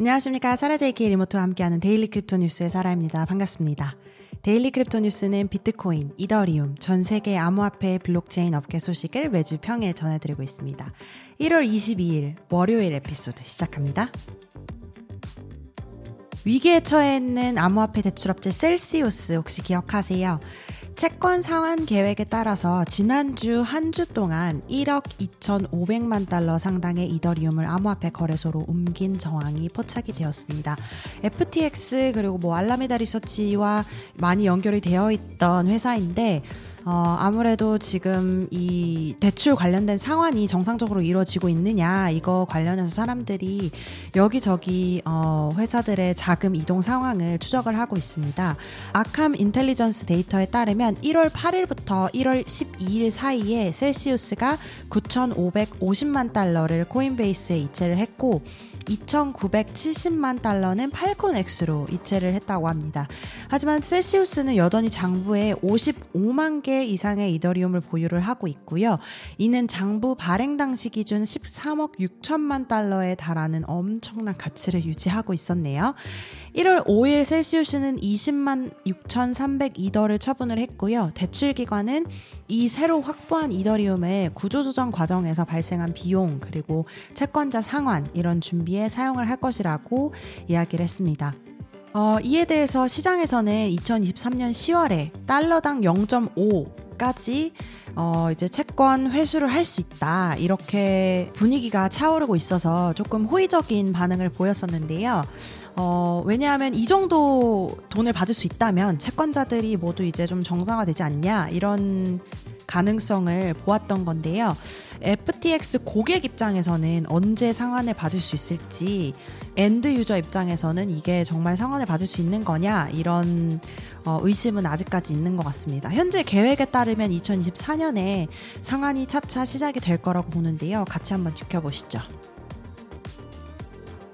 안녕하십니까. 사라제이키 리모트와 함께하는 Daily Crypto News의 사라입니다. 반갑습니다. Daily Crypto News는 비트코인, 이더리움, 전 세계 암호화폐 블록체인 업계 소식을 매주 평일 전해드리고 있습니다. 1월 22일 월요일 에피소드 시작합니다. 위기에 처해 있는 암호화폐 대출업체 셀시우스 혹시 기억하세요? 채권 상환 계획에 따라서 지난주 한 주 동안 1억 2,500만 달러 상당의 이더리움을 암호화폐 거래소로 옮긴 정황이 포착이 되었습니다. FTX 그리고 뭐 알라메다 리서치와 많이 연결이 되어 있던 회사인데 어, 아무래도 지금 이 대출 관련된 상환이 정상적으로 이루어지고 있느냐, 이거 관련해서 사람들이 여기저기, 어, 회사들의 자금 이동 상황을 추적을 하고 있습니다. 아캄 인텔리전스 데이터에 따르면 1월 8일부터 1월 12일 사이에 셀시우스가 9,550만 달러를 코인베이스에 이체를 했고, 2,970만 달러는 팔콘엑스로 이체를 했다고 합니다. 하지만 셀시우스는 여전히 장부에 55만 개 이상의 이더리움을 보유를 하고 있고요. 이는 장부 발행 당시 기준 13억 6천만 달러에 달하는 엄청난 가치를 유지하고 있었네요. 1월 5일 셀시우스는 20만 6,302더를 처분을 했고요. 대출 기관은 이 새로 확보한 이더리움의 구조조정 과정에서 발생한 비용 그리고 채권자 상환 이런 준비에 사용을 할 것이라고 이야기를 했습니다. 어, 이에 대해서 시장에서는 2023년 10월에 달러당 0.5까지 어, 이제 채권 회수를 할 수 있다. 이렇게 분위기가 차오르고 있어서 조금 호의적인 반응을 보였었는데요. 어, 왜냐하면 이 정도 돈을 받을 수 있다면 채권자들이 모두 이제 좀 정상화되지 않냐. 이런 가능성을 보았던 건데요. FTX 고객 입장에서는 언제 상환을 받을 수 있을지, end user 입장에서는 이게 정말 상환을 받을 수 있는 거냐, 이런 어, 의심은 아직까지 있는 것 같습니다. 현재 계획에 따르면 2024년에 상환이 차차 시작이 될 거라고 보는데요. 같이 한번 지켜보시죠.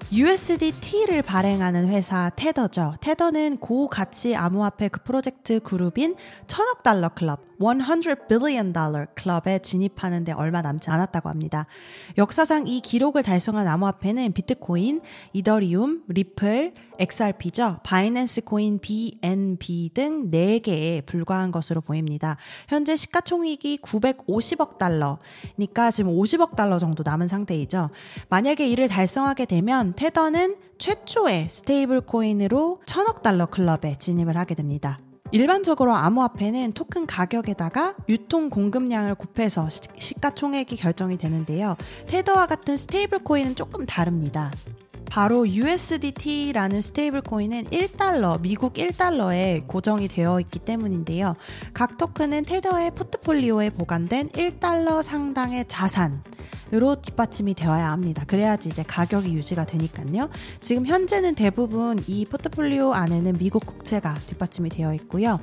USDT를 발행하는 회사 테더죠. 테더는 고가치 암호화폐 그 프로젝트 그룹인 천억 달러 클럽 100 billion dollar 클럽에 진입하는데 얼마 남지 않았다고 합니다. 역사상 이 기록을 달성한 암호화폐는 비트코인, 이더리움, 리플, XRP죠. 바이낸스 코인 BNB 등 4개에 불과한 것으로 보입니다. 현재 시가총액이 950억 달러니까 지금 50억 달러 정도 남은 상태이죠. 만약에 이를 달성하게 되면 테더는 최초의 stable coin으로 천억 달러 클럽에 진입을 하게 됩니다. 일반적으로 암호화폐는 토큰 가격에다가 유통 공급량을 곱해서 시가총액이 결정이 되는데요. 테더와 같은 stable coin은 조금 다릅니다. 바로 USDT라는 stable coin은 1달러, 미국 1달러에 고정이 되어 있기 때문인데요. 각 토큰은 테더의 포트폴리오에 보관된 1달러 상당의 자산, 으로 뒷받침이 되어야 합니다. 그래야지 이제 가격이 유지가 되니까요. 지금 현재는 대부분 이 포트폴리오 안에는 미국 국채가 뒷받침이 되어 있고요.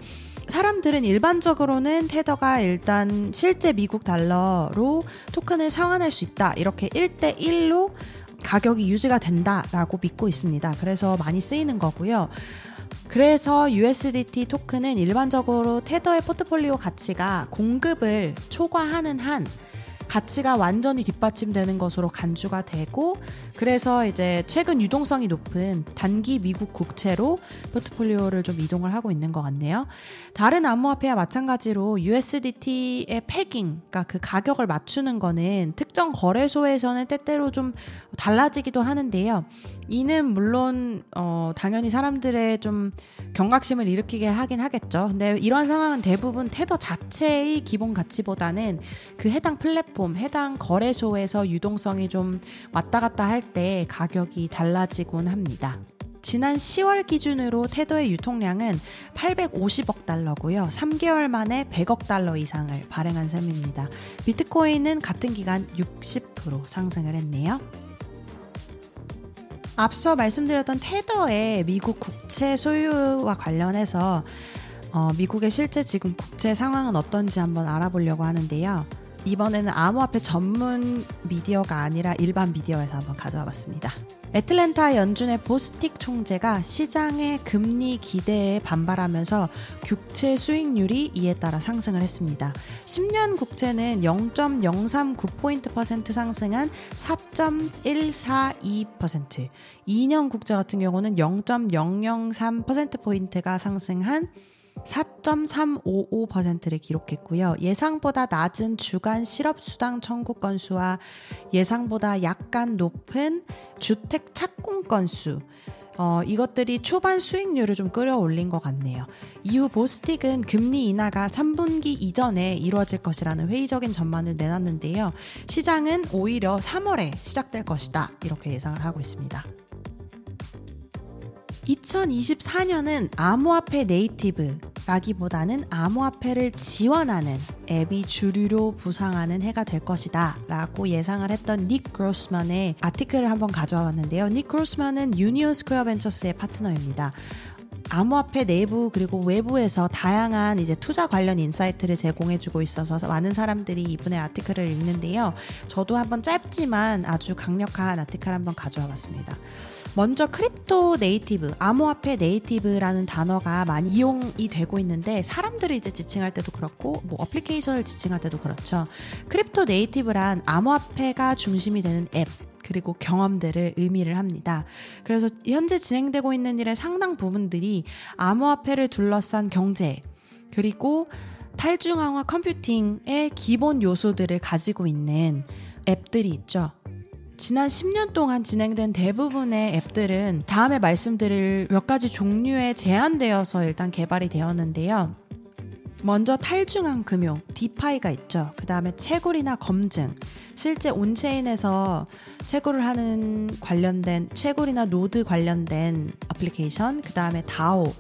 사람들은 일반적으로는 테더가 일단 실제 미국 달러로 토큰을 상환할 수 있다. 이렇게 1대1로 가격이 유지가 된다라고 믿고 있습니다. 그래서 많이 쓰이는 거고요. 그래서 USDT 토큰은 일반적으로 테더의 포트폴리오 가치가 공급을 초과하는 한 가치가 완전히 뒷받침되는 것으로 간주가 되고 그래서 이제 최근 유동성이 높은 단기 미국 국채로 포트폴리오를 좀 이동을 하고 있는 것 같네요. 다른 암호화폐와 마찬가지로 USDT의 패깅, 그러니까 그 가격을 맞추는 거는 특정 거래소에서는 때때로 좀 달라지기도 하는데요. 이는 물론 어, 당연히 사람들의 좀 경각심을 일으키게 하긴 하겠죠. 근데 이런 상황은 대부분 테더 자체의 기본 가치보다는 그 해당 플랫폼, 해당 거래소에서 유동성이 좀 왔다 갔다 할 때 가격이 달라지곤 합니다. 지난 10월 기준으로 테더의 유통량은 850억 달러고요. 3개월 만에 100억 달러 이상을 발행한 셈입니다. 비트코인은 같은 기간 60% 상승을 했네요. 앞서 말씀드렸던 테더의 미국 국채 소유와 관련해서 어, 미국의 실제 지금 국채 상황은 어떤지 한번 알아보려고 하는데요. 이번에는 암호화폐 전문 미디어가 아니라 일반 미디어에서 한번 가져와 봤습니다. 애틀랜타 연준의 보스틱 총재가 시장의 금리 기대에 반발하면서 국채 수익률이 이에 따라 상승을 했습니다. 10년 국채는 0.039포인트 퍼센트 상승한 4.142%, 2년 국채 같은 경우는 0.003%포인트가 상승한 4.355%를 기록했고요. 예상보다 낮은 주간 실업수당 청구 건수와 예상보다 약간 높은 주택 착공 건수, 어, 이것들이 초반 수익률을 좀 끌어올린 것 같네요. 이후 보스틱은 금리 인하가 3분기 이전에 이루어질 것이라는 회의적인 전망을 내놨는데요. 시장은 오히려 3월에 시작될 것이다. 이렇게 예상을 하고 있습니다. 2024년은 암호화폐 native라기보다는 암호화폐를 지원하는 앱이 주류로 부상하는 해가 될 것이다 라고 예상을 했던 닉 그로스만의 article을 한번 가져와 봤는데요. 닉 그로스만은 유니온 스퀘어 벤처스의 파트너입니다. 암호화폐 내부 그리고 외부에서 다양한 이제 투자 관련 insight를 제공해주고 있어서 많은 사람들이 이분의 article을 읽는데요. 저도 한번 짧지만 아주 강력한 article 한번 가져와 봤습니다. 먼저 crypto native, 암호화폐 native라는 단어가 많이 이용이 되고 있는데 사람들을 이제 지칭할 때도 그렇고 뭐 어플리케이션을 지칭할 때도 그렇죠. crypto native란 암호화폐가 중심이 되는 앱 그리고 경험들을 의미를 합니다. 그래서 현재 진행되고 있는 일의 상당 부분들이 암호화폐를 둘러싼 경제 그리고 탈중앙화 컴퓨팅의 기본 요소들을 가지고 있는 앱들이 있죠. 지난 10년 동안 진행된 대부분의 앱들은 다음에 말씀드릴 몇 가지 종류에 제한되어서 일단 개발이 되었는데요. 먼저 탈중앙 금융, DeFi가 있죠. 그 다음에 채굴이나 검증. 실제 on-chain에서 채굴을 하는 관련된, 채굴이나 노드 관련된 어플리케이션. 그 다음에 DAO.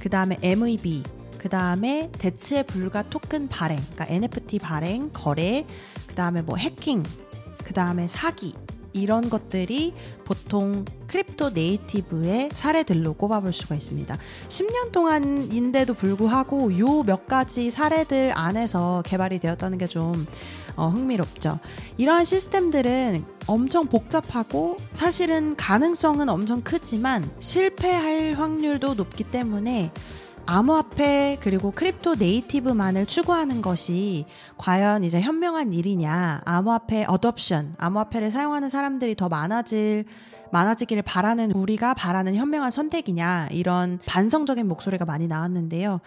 그 다음에 MEV. 그 다음에 대체 불가 토큰 발행. 그러니까 NFT 발행, 거래. 그 다음에 뭐 해킹. 그 다음에 사기. 이런 것들이 보통 crypto native의 사례들로 꼽아볼 수가 있습니다. 10년 동안인데도 불구하고 요 몇 가지 사례들 안에서 개발이 되었다는 게 좀 어, 흥미롭죠. 이러한 시스템들은 엄청 복잡하고 사실은 가능성은 엄청 크지만 실패할 확률도 높기 때문에 암호화폐 그리고 crypto native만을 추구하는 것이 과연 이제 현명한 일이냐, 암호화폐 adoption, 암호화폐를 사용하는 사람들이 더 많아질 많아지기를 바라는 우리가 바라는 현명한 선택이냐 이런 반성적인 목소리가 많이 나왔는데요.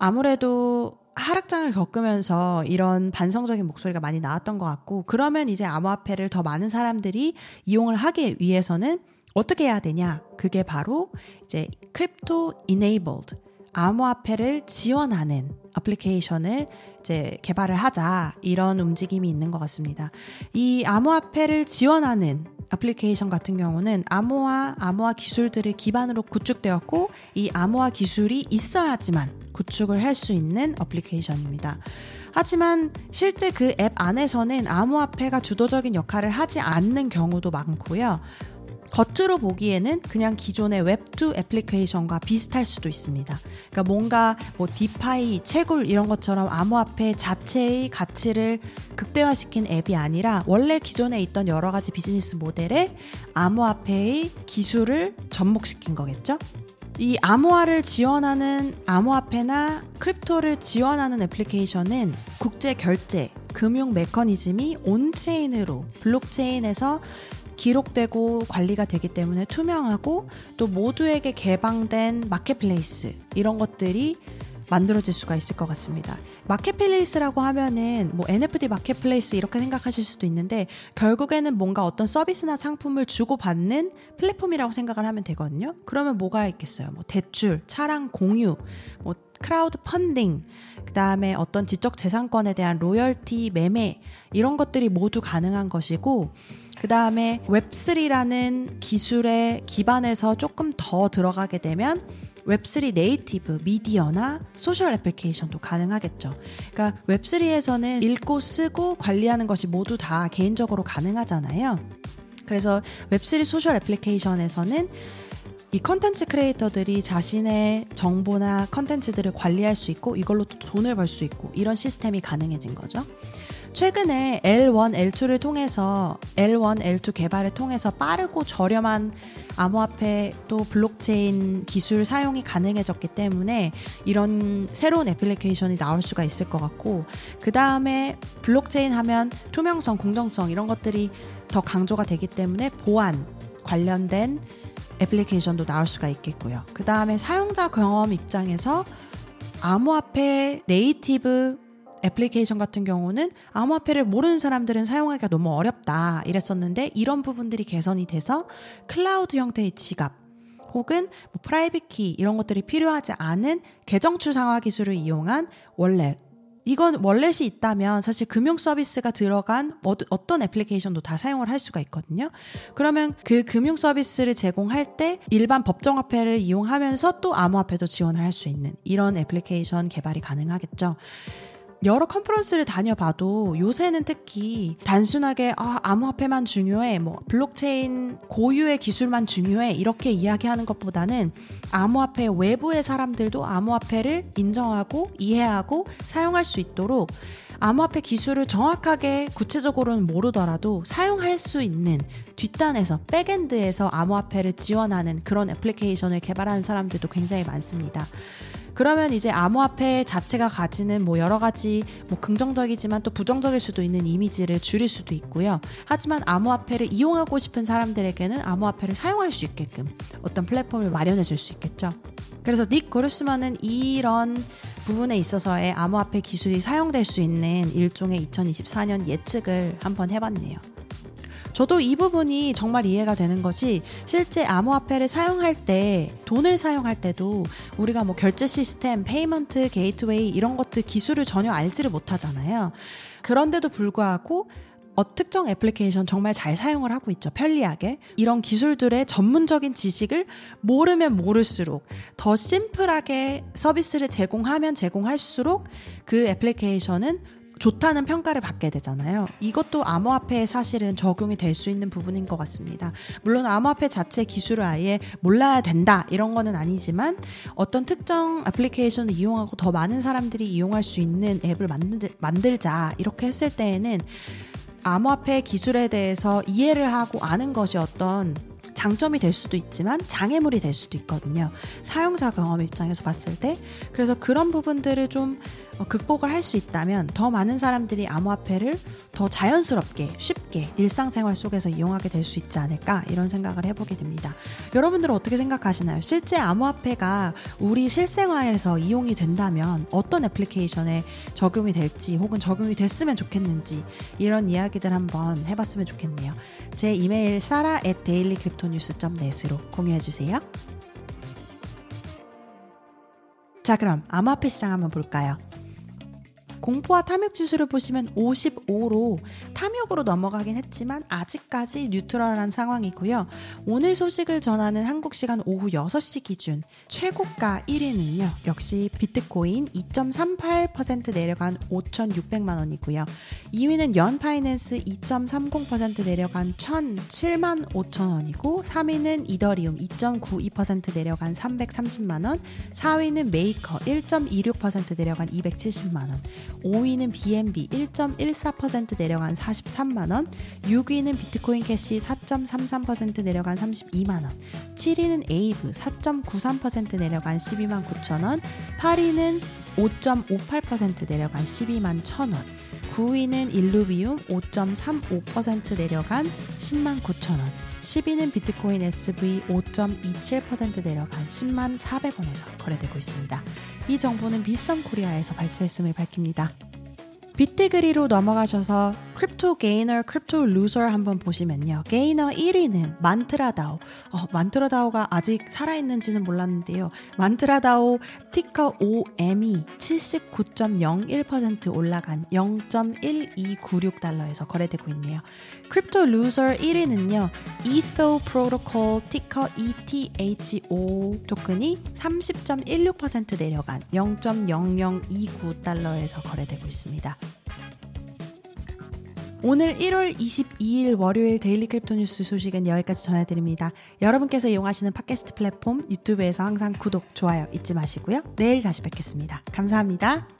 아무래도 하락장을 겪으면서 이런 반성적인 목소리가 많이 나왔던 것 같고 그러면 이제 암호화폐를 더 많은 사람들이 이용을 하기 위해서는 어떻게 해야 되냐? 그게 바로 이제 crypto enabled 암호화폐를 지원하는 어플리케이션을 이제 개발을 하자 이런 움직임이 있는 것 같습니다. 이 암호화폐를 지원하는 애플리케이션 같은 경우는 암호화, 암호화 기술들을 기반으로 구축되었고 이 암호화 기술이 있어야지만 구축을 할 수 있는 어플리케이션입니다. 하지만 실제 그 앱 안에서는 암호화폐가 주도적인 역할을 하지 않는 경우도 많고요. 겉으로 보기에는 그냥 기존의 Web2 애플리케이션과 비슷할 수도 있습니다. 그러니까 뭔가 뭐 DeFi, 채굴 이런 것처럼 암호화폐 자체의 가치를 극대화시킨 앱이 아니라 원래 기존에 있던 여러 가지 비즈니스 모델에 암호화폐의 기술을 접목시킨 거겠죠? 이 암호화를 지원하는 암호화폐나 crypto를 지원하는 애플리케이션은 국제 결제, 금융 메커니즘이 on-chain으로 블록체인에서 기록되고 관리가 되기 때문에 투명하고 또 모두에게 개방된 marketplace 이런 것들이 만들어질 수가 있을 것 같습니다. marketplace라고 하면은 뭐 NFT marketplace 이렇게 생각하실 수도 있는데 결국에는 뭔가 어떤 서비스나 상품을 주고받는 플랫폼이라고 생각을 하면 되거든요. 그러면 뭐가 있겠어요? 뭐 대출, 차량 공유, 뭐 크라우드 펀딩, 그 다음에 어떤 지적 재산권에 대한 로열티 매매 이런 것들이 모두 가능한 것이고 그 다음에 Web3라는 기술에 기반해서 조금 더 들어가게 되면 Web3 native 미디어나 social 애플리케이션도 가능하겠죠. 그러니까 Web3에서는 읽고 쓰고 관리하는 것이 모두 다 개인적으로 가능하잖아요. 그래서 Web3 social 애플리케이션에서는 이 컨텐츠 크리에이터들이 자신의 정보나 컨텐츠들을 관리할 수 있고 이걸로 또 돈을 벌 수 있고 이런 시스템이 가능해진 거죠. 최근에 L1, L2를 통해서 L1, L2 개발을 통해서 빠르고 저렴한 암호화폐 또 블록체인 기술 사용이 가능해졌기 때문에 이런 새로운 애플리케이션이 나올 수가 있을 것 같고 그 다음에 블록체인 하면 투명성, 공정성 이런 것들이 더 강조가 되기 때문에 보안 관련된 애플리케이션도 나올 수가 있겠고요. 그 다음에 사용자 경험 입장에서 암호화폐 native 애플리케이션 같은 경우는 암호화폐를 모르는 사람들은 사용하기가 너무 어렵다 이랬었는데 이런 부분들이 개선이 돼서 클라우드 형태의 지갑 혹은 뭐 private key 이런 것들이 필요하지 않은 계정 추상화 기술을 이용한 월렛 이건 월렛이 있다면 사실 금융 서비스가 들어간 어떤 애플리케이션도 다 사용을 할 수가 있거든요. 그러면 그 금융 서비스를 제공할 때 일반 법정화폐를 이용하면서 또 암호화폐도 지원을 할 수 있는 이런 애플리케이션 개발이 가능하겠죠. 여러 컨퍼런스를 다녀봐도 요새는 특히 단순하게 아, 암호화폐만 중요해, 뭐 블록체인 고유의 기술만 중요해 이렇게 이야기하는 것보다는 암호화폐 외부의 사람들도 암호화폐를 인정하고 이해하고 사용할 수 있도록 암호화폐 기술을 정확하게 구체적으로는 모르더라도 사용할 수 있는 뒷단에서 backend에서 암호화폐를 지원하는 그런 애플리케이션을 개발하는 사람들도 굉장히 많습니다. 그러면 이제 암호화폐 자체가 가지는 뭐 여러 가지 뭐 긍정적이지만 또 부정적일 수도 있는 이미지를 줄일 수도 있고요. 하지만 암호화폐를 이용하고 싶은 사람들에게는 암호화폐를 사용할 수 있게끔 어떤 플랫폼을 마련해 줄 수 있겠죠. 그래서 닉 고르스만은 이런 부분에 있어서의 암호화폐 기술이 사용될 수 있는 일종의 2024년 예측을 한번 해봤네요. 저도 이 부분이 정말 이해가 되는 것이 실제 암호화폐를 사용할 때 돈을 사용할 때도 우리가 뭐 결제 시스템, payment, gateway 이런 것들 기술을 전혀 알지를 못하잖아요. 그런데도 불구하고 어, 특정 애플리케이션 정말 잘 사용을 하고 있죠. 편리하게. 이런 기술들의 전문적인 지식을 모르면 모를수록 더 심플하게 서비스를 제공하면 제공할수록 그 애플리케이션은 좋다는 평가를 받게 되잖아요. 이것도 암호화폐에 사실은 적용이 될 수 있는 부분인 것 같습니다. 물론 암호화폐 자체 기술을 아예 몰라야 된다 이런 거는 아니지만 어떤 특정 애플리케이션을 이용하고 더 많은 사람들이 이용할 수 있는 앱을 만들, 만들자 이렇게 했을 때에는 암호화폐 기술에 대해서 이해를 하고 아는 것이 어떤 장점이 될 수도 있지만 장애물이 될 수도 있거든요. 사용자 경험 입장에서 봤을 때. 그래서 그런 부분들을 좀 어, 극복을 할 수 있다면 더 많은 사람들이 암호화폐를 더 자연스럽게 쉽게 일상생활 속에서 이용하게 될 수 있지 않을까 이런 생각을 해보게 됩니다. 여러분들은 어떻게 생각하시나요? 실제 암호화폐가 우리 실생활에서 이용이 된다면 어떤 애플리케이션에 적용이 될지 혹은 적용이 됐으면 좋겠는지 이런 이야기들 한번 해봤으면 좋겠네요. 제 이메일 사라 at dailycryptonews.net으로 공유해주세요. 자 그럼 암호화폐 시장 한번 볼까요? 공포와 탐욕 지수를 보시면 55로 탐욕으로 넘어가긴 했지만 아직까지 뉴트럴한 상황이고요. 오늘 소식을 전하는 한국 시간 오후 6시 기준 최고가 1위는요. 역시 비트코인 2.38% 내려간 5,600만 원이고요. 2위는 연파이낸스 2.30% 내려간 1,007만 5천 원이고 3위는 이더리움 2.92% 내려간 330만 원, 4위는 메이커 1.26% 내려간 270만 원, 5위는 BNB 1.14% 내려간 43만 원, 6위는 비트코인 캐시 4.33% 내려간 32만 원, 7위는 에이브 4.93% 내려간 12만 9천 원, 8위는 5.58% 내려간 12만 1천 원, 9위는 일루비움 5.35% 내려간 10만 9천 원, 10위는 비트코인 SV 5.27% 내려간 10만 400원에서 거래되고 있습니다. 이 정보는 빗썸 코리아에서 발췌했음을 밝힙니다. 비트그리로 넘어가셔서 crypto gainer, crypto loser 한번 보시면요. Gainer 1위는 만트라다오. 어, 만트라다오가 아직 살아있는지는 몰랐는데요. 만트라다오 ticker OM이 79.01% 올라간 0.1296달러에서 거래되고 있네요. Crypto loser 1위는요. 이토 프로토콜 ticker ETHO 토큰이 30.16% 내려간 0.0029달러에서 거래되고 있습니다. 오늘 1월 22일 월요일 daily crypto 뉴스 소식은 여기까지 전해드립니다. 여러분께서 이용하시는 팟캐스트 플랫폼 유튜브에서 항상 구독, 좋아요 잊지 마시고요. 내일 다시 뵙겠습니다. 감사합니다.